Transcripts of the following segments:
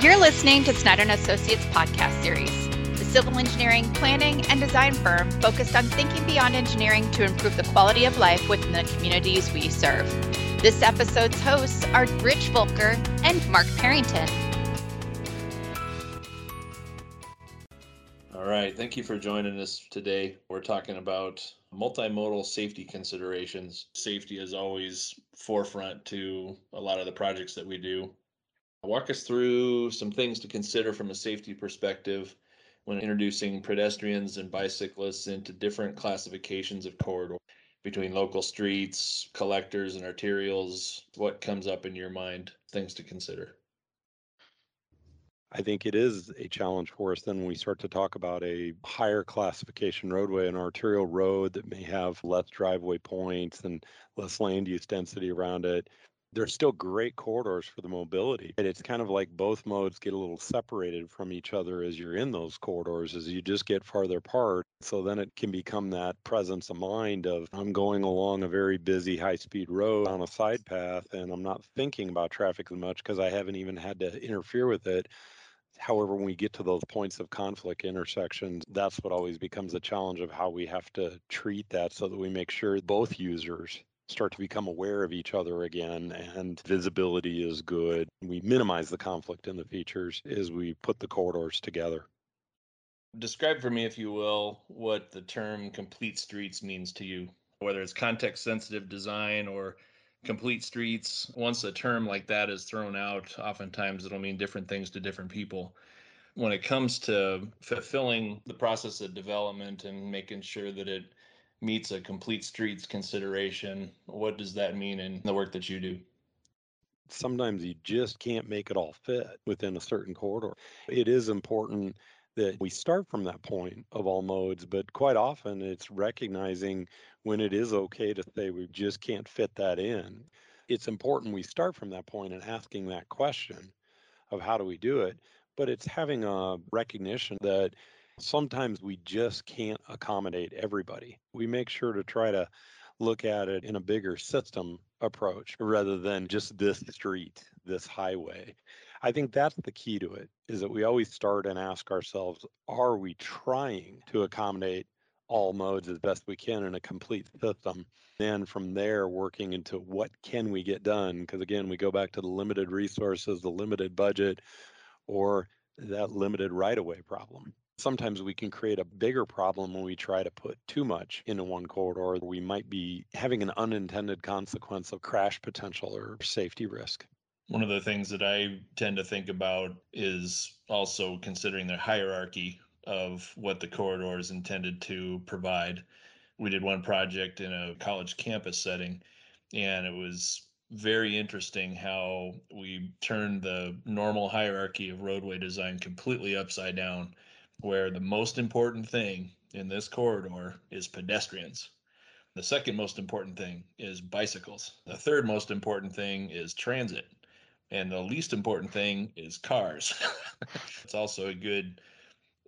You're listening to Snyder and Associates podcast series, the civil engineering, planning, and design firm focused on thinking beyond engineering to improve the quality of life within the communities we serve. This episode's hosts are Rich Volker and Mark Parrington. All right, thank you for joining us today. We're talking about multimodal safety considerations. Safety is always forefront to a lot of the projects that we do. Walk us through some things to consider from a safety perspective when introducing pedestrians and bicyclists into different classifications of corridor between local streets, collectors, and arterials. What comes up in your mind? Things to consider. I think it is a challenge for us then when we start to talk about a higher classification roadway, an arterial road that may have less driveway points and less land use density around it they're still great corridors for the mobility. And it's kind of like both modes get a little separated from each other as you're in those corridors as you just get farther apart. So then it can become that presence of mind of I'm going along a very busy high speed road on a side path and I'm not thinking about traffic as much because I haven't even had to interfere with it. However, when we get to those points of conflict intersections, that's what always becomes a challenge of how we have to treat that so that we make sure both users start to become aware of each other again and visibility is good. We minimize the conflict in the features as we put the corridors together. Describe for me, if you will, what the term complete streets means to you, whether it's context sensitive design or complete streets. Once a term like that is thrown out, oftentimes it'll mean different things to different people. When it comes to fulfilling the process of development and making sure that it meets a complete streets consideration. What does that mean in the work that you do? Sometimes you just can't make it all fit within a certain corridor. It is important that we start from that point of all modes, but quite often it's recognizing when it is okay to say we just can't fit that in. It's important we start from that point and asking that question of how do we do it, but it's having a recognition that sometimes we just can't accommodate everybody. We make sure to try to look at it in a bigger system approach rather than just this street, this highway. I think that's the key to it is that we always start and ask ourselves, are we trying to accommodate all modes as best we can in a complete system? Then from there, working into what can we get done? Because again, we go back to the limited resources, the limited budget, or that limited right of way problem sometimes we can create a bigger problem when we try to put too much into one corridor. We might be having an unintended consequence of crash potential or safety risk. One of the things that I tend to think about is also considering the hierarchy of what the corridor is intended to provide. We did one project in a college campus setting, and it was very interesting how we turned the normal hierarchy of roadway design completely upside down where the most important thing in this corridor is pedestrians. The second most important thing is bicycles. The third most important thing is transit. And the least important thing is cars. it's also a good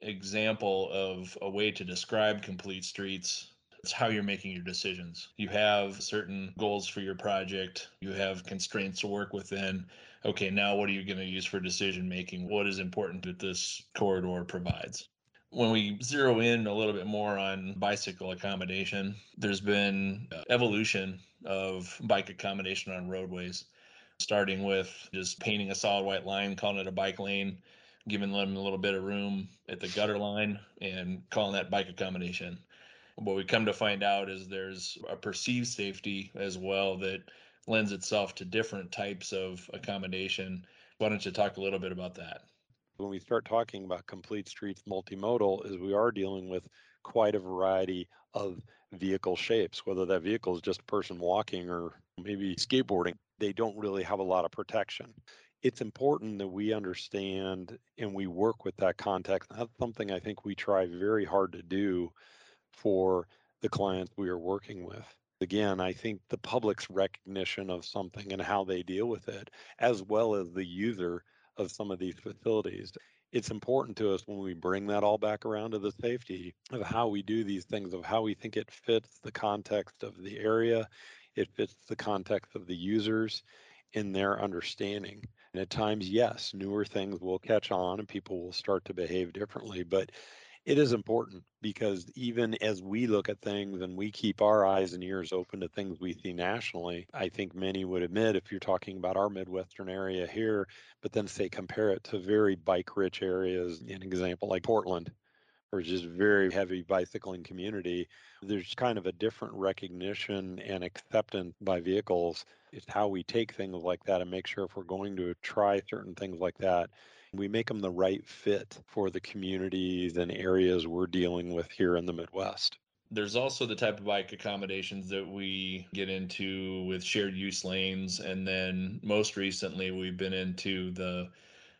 example of a way to describe complete streets. It's how you're making your decisions. You have certain goals for your project, you have constraints to work within okay, now what are you going to use for decision making? What is important that this corridor provides? When we zero in a little bit more on bicycle accommodation, there's been uh, evolution of bike accommodation on roadways, starting with just painting a solid white line, calling it a bike lane, giving them a little bit of room at the gutter line, and calling that bike accommodation. What we come to find out is there's a perceived safety as well that lends itself to different types of accommodation. Why don't you talk a little bit about that? When we start talking about complete streets multimodal, is we are dealing with quite a variety of vehicle shapes, whether that vehicle is just a person walking or maybe skateboarding, they don't really have a lot of protection. It's important that we understand and we work with that context. That's something I think we try very hard to do for the clients we are working with again, I think the public's recognition of something and how they deal with it, as well as the user of some of these facilities. It's important to us when we bring that all back around to the safety of how we do these things, of how we think it fits the context of the area, it fits the context of the users in their understanding. And at times, yes, newer things will catch on and people will start to behave differently. But it is important because even as we look at things and we keep our eyes and ears open to things we see nationally, I think many would admit if you're talking about our Midwestern area here, but then say compare it to very bike rich areas, an example like Portland, or just very heavy bicycling community, there's kind of a different recognition and acceptance by vehicles. It's how we take things like that and make sure if we're going to try certain things like that, we make them the right fit for the communities and areas we're dealing with here in the Midwest. There's also the type of bike accommodations that we get into with shared use lanes. And then most recently, we've been into the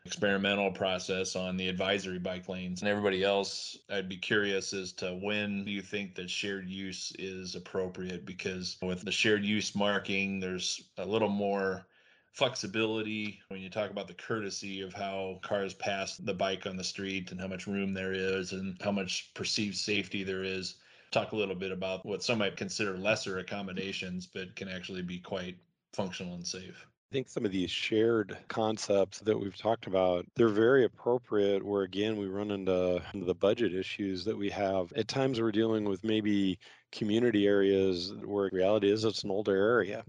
experimental process on the advisory bike lanes and everybody else i'd be curious as to when do you think that shared use is appropriate because with the shared use marking there's a little more flexibility when you talk about the courtesy of how cars pass the bike on the street and how much room there is and how much perceived safety there is talk a little bit about what some might consider lesser accommodations but can actually be quite functional and safe I think some of these shared concepts that we've talked about, they're very appropriate where again we run into, into the budget issues that we have. At times we're dealing with maybe community areas where reality is it's an older area.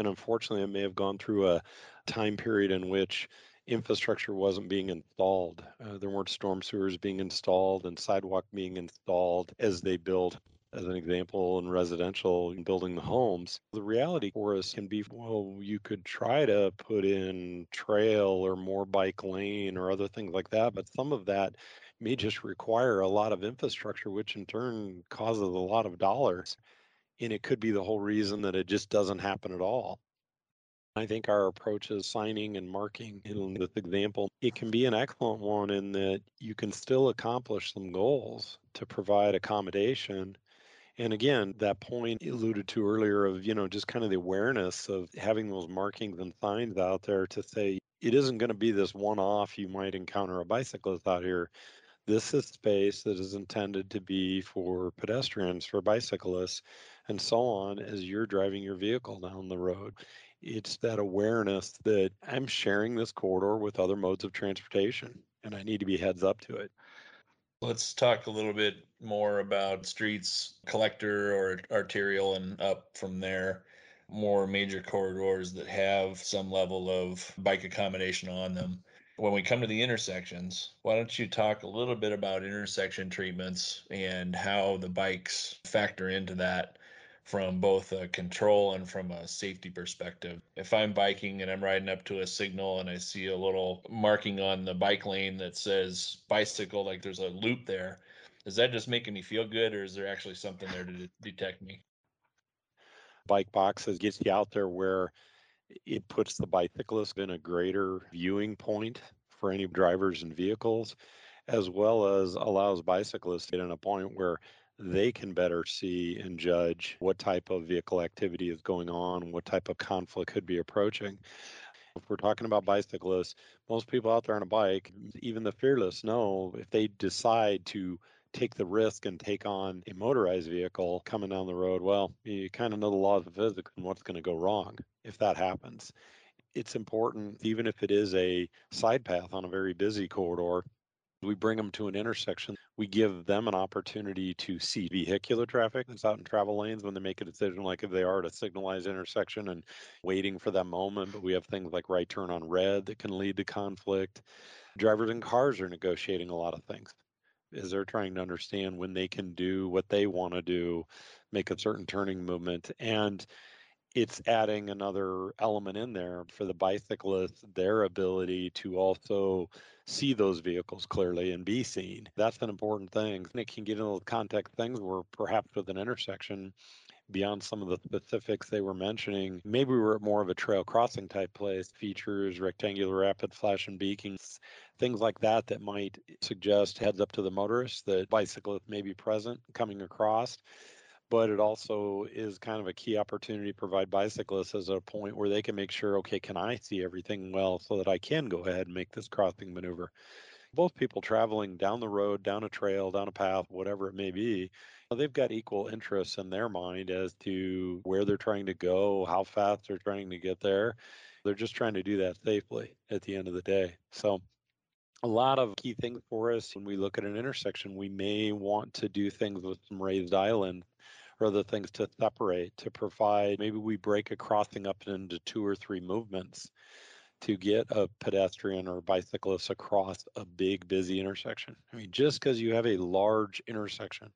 And unfortunately it may have gone through a time period in which infrastructure wasn't being installed. Uh, there weren't storm sewers being installed and sidewalk being installed as they built as an example in residential in building the homes the reality for us can be well you could try to put in trail or more bike lane or other things like that but some of that may just require a lot of infrastructure which in turn causes a lot of dollars and it could be the whole reason that it just doesn't happen at all. I think our approach is signing and marking in this example, it can be an excellent one in that you can still accomplish some goals to provide accommodation. And again, that point alluded to earlier of, you know, just kind of the awareness of having those markings and signs out there to say it isn't going to be this one off you might encounter a bicyclist out here. This is space that is intended to be for pedestrians, for bicyclists, and so on as you're driving your vehicle down the road. It's that awareness that I'm sharing this corridor with other modes of transportation and I need to be heads up to it. Let's talk a little bit more about streets, collector or arterial, and up from there. More major corridors that have some level of bike accommodation on them. When we come to the intersections, why don't you talk a little bit about intersection treatments and how the bikes factor into that from both a control and from a safety perspective. If I'm biking and I'm riding up to a signal and I see a little marking on the bike lane that says bicycle, like there's a loop there, is that just making me feel good or is there actually something there to de- detect me? Bike boxes gets you out there where it puts the bicyclist in a greater viewing point for any drivers and vehicles, as well as allows bicyclists to get in a point where they can better see and judge what type of vehicle activity is going on, what type of conflict could be approaching. If we're talking about bicyclists, most people out there on a bike, even the fearless, know if they decide to take the risk and take on a motorized vehicle coming down the road, well, you kind of know the laws of physics and what's going to go wrong if that happens. It's important, even if it is a side path on a very busy corridor, we bring them to an intersection. We give them an opportunity to see vehicular traffic that's out in travel lanes when they make a decision, like if they are at a signalized intersection and waiting for that moment. But we have things like right turn on red that can lead to conflict. Drivers and cars are negotiating a lot of things as they're trying to understand when they can do what they want to do, make a certain turning movement. And it's adding another element in there for the bicyclists, their ability to also see those vehicles clearly and be seen. That's an important thing. And it can get into the context things where perhaps with an intersection, beyond some of the specifics they were mentioning, maybe we're at more of a trail crossing type place, features, rectangular rapid flashing beacons, things like that that might suggest heads up to the motorist that bicyclists may be present coming across but it also is kind of a key opportunity to provide bicyclists as a point where they can make sure, okay, can I see everything well so that I can go ahead and make this crossing maneuver? Both people traveling down the road, down a trail, down a path, whatever it may be, uh, they've got equal interests in their mind as to where they're trying to go, how fast they're trying to get there. They're just trying to do that safely at the end of the day. So, a lot of key things for us when we look at an intersection, we may want to do things with some raised islands or other things to separate, to provide maybe we break a crossing up into two or three movements to get a pedestrian or bicyclist across a big busy intersection. I mean, just because you have a large intersection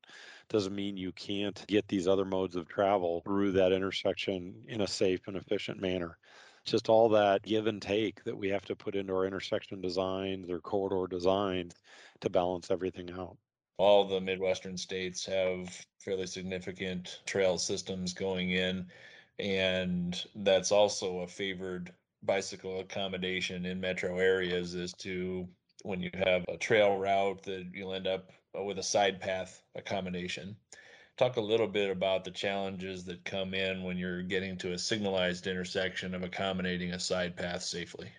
doesn't mean you can't get these other modes of travel through that intersection in a safe and efficient manner. Just all that give and take that we have to put into our intersection designs or corridor designs to balance everything out. All the Midwestern states have fairly significant trail systems going in, and that's also a favored bicycle accommodation in metro areas is to when you have a trail route that you'll end up with a side path accommodation. Talk a little bit about the challenges that come in when you're getting to a signalized intersection of accommodating a side path safely.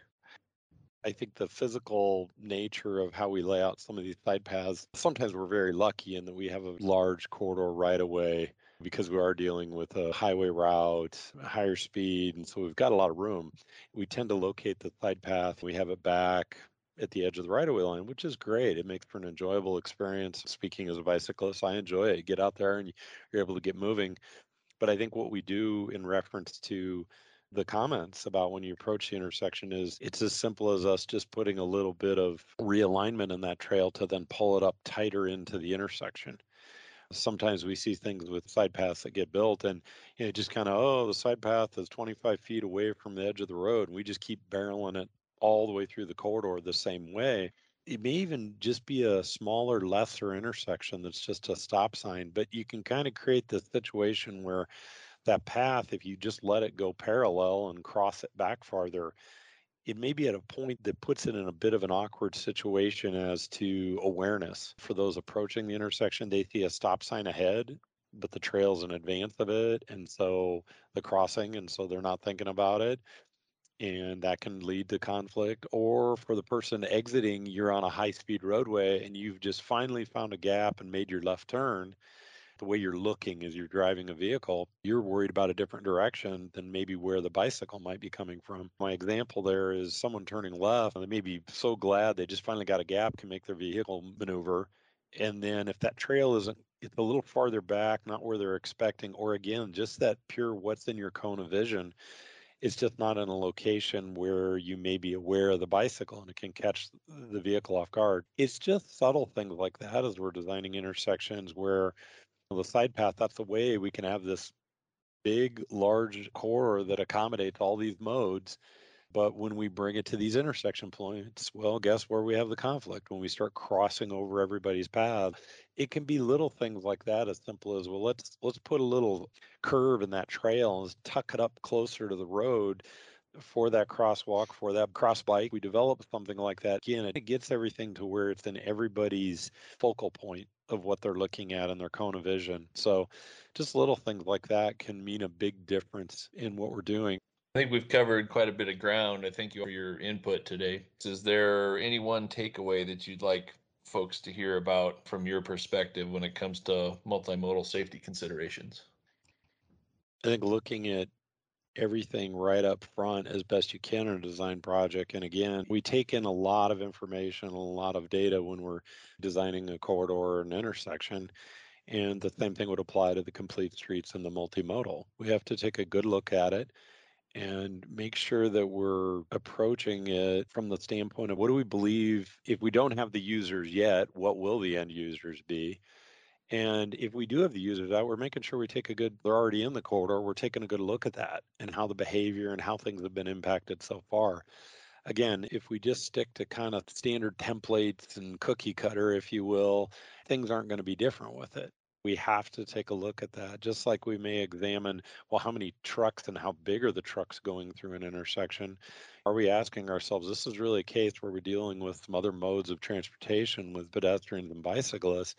I think the physical nature of how we lay out some of these side paths, sometimes we're very lucky in that we have a large corridor right of way because we are dealing with a highway route, higher speed, and so we've got a lot of room. We tend to locate the side path, we have it back at the edge of the right of way line, which is great. It makes for an enjoyable experience. Speaking as a bicyclist, I enjoy it. You get out there and you're able to get moving. But I think what we do in reference to the comments about when you approach the intersection is it's as simple as us just putting a little bit of realignment in that trail to then pull it up tighter into the intersection. Sometimes we see things with side paths that get built and you know, just kind of oh the side path is 25 feet away from the edge of the road and we just keep barreling it all the way through the corridor the same way. It may even just be a smaller lesser intersection that's just a stop sign but you can kind of create this situation where that path if you just let it go parallel and cross it back farther it may be at a point that puts it in a bit of an awkward situation as to awareness for those approaching the intersection. They see a stop sign ahead, but the trail's in advance of it. And so the crossing, and so they're not thinking about it. And that can lead to conflict. Or for the person exiting, you're on a high speed roadway and you've just finally found a gap and made your left turn the way you're looking as you're driving a vehicle, you're worried about a different direction than maybe where the bicycle might be coming from. My example there is someone turning left, and they may be so glad they just finally got a gap, can make their vehicle maneuver. And then if that trail isn't it's a little farther back, not where they're expecting, or again, just that pure what's in your cone of vision, it's just not in a location where you may be aware of the bicycle and it can catch the vehicle off guard. It's just subtle things like that as we're designing intersections where the side path, that's the way we can have this big, large core that accommodates all these modes. But when we bring it to these intersection points, well, guess where we have the conflict? When we start crossing over everybody's path, it can be little things like that, as simple as well, let's let's put a little curve in that trail and tuck it up closer to the road for that crosswalk, for that cross bike. We develop something like that. Again, it gets everything to where it's in everybody's focal point of what they're looking at in their cone of vision. So just little things like that can mean a big difference in what we're doing. I think we've covered quite a bit of ground. I thank you for your input today. Is there any one takeaway that you'd like folks to hear about from your perspective when it comes to multimodal safety considerations? I think looking at everything right up front as best you can in a design project. And again, we take in a lot of information, a lot of data when we're designing a corridor or an intersection. And the same thing would apply to the complete streets and the multimodal. We have to take a good look at it and make sure that we're approaching it from the standpoint of what do we believe if we don't have the users yet, what will the end users be? And if we do have the users out, uh, we're making sure we take a good, they're already in the corridor, we're taking a good look at that and how the behavior and how things have been impacted so far. Again, if we just stick to kind of standard templates and cookie cutter, if you will, things aren't going to be different with it. We have to take a look at that, just like we may examine, well, how many trucks and how big are the trucks going through an intersection? Are we asking ourselves, this is really a case where we're dealing with some other modes of transportation with pedestrians and bicyclists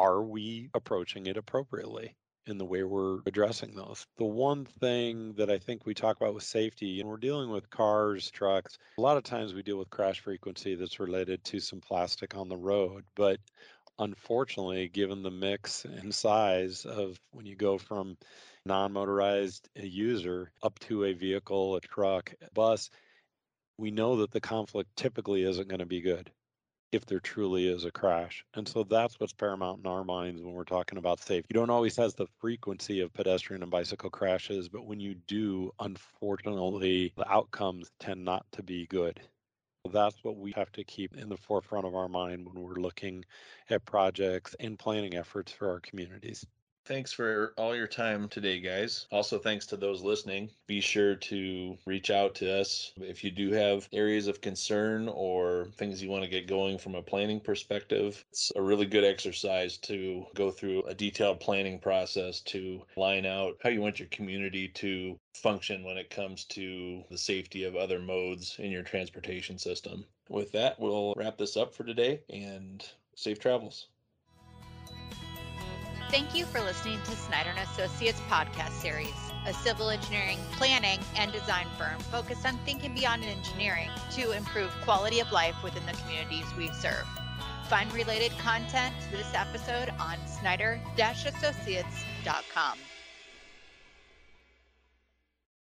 are we approaching it appropriately in the way we're addressing those? The one thing that I think we talk about with safety, and we're dealing with cars, trucks, a lot of times we deal with crash frequency that's related to some plastic on the road. But unfortunately, given the mix and size of when you go from non motorized user up to a vehicle, a truck, a bus, we know that the conflict typically isn't going to be good if there truly is a crash. And so that's what's paramount in our minds when we're talking about safety. You don't always have the frequency of pedestrian and bicycle crashes, but when you do, unfortunately, the outcomes tend not to be good. That's what we have to keep in the forefront of our mind when we're looking at projects and planning efforts for our communities. Thanks for all your time today, guys. Also, thanks to those listening. Be sure to reach out to us if you do have areas of concern or things you want to get going from a planning perspective. It's a really good exercise to go through a detailed planning process to line out how you want your community to function when it comes to the safety of other modes in your transportation system. With that, we'll wrap this up for today and safe travels. Thank you for listening to Snyder Associates podcast series, a civil engineering, planning, and design firm focused on thinking beyond engineering to improve quality of life within the communities we serve. Find related content to this episode on snyder-associates.com.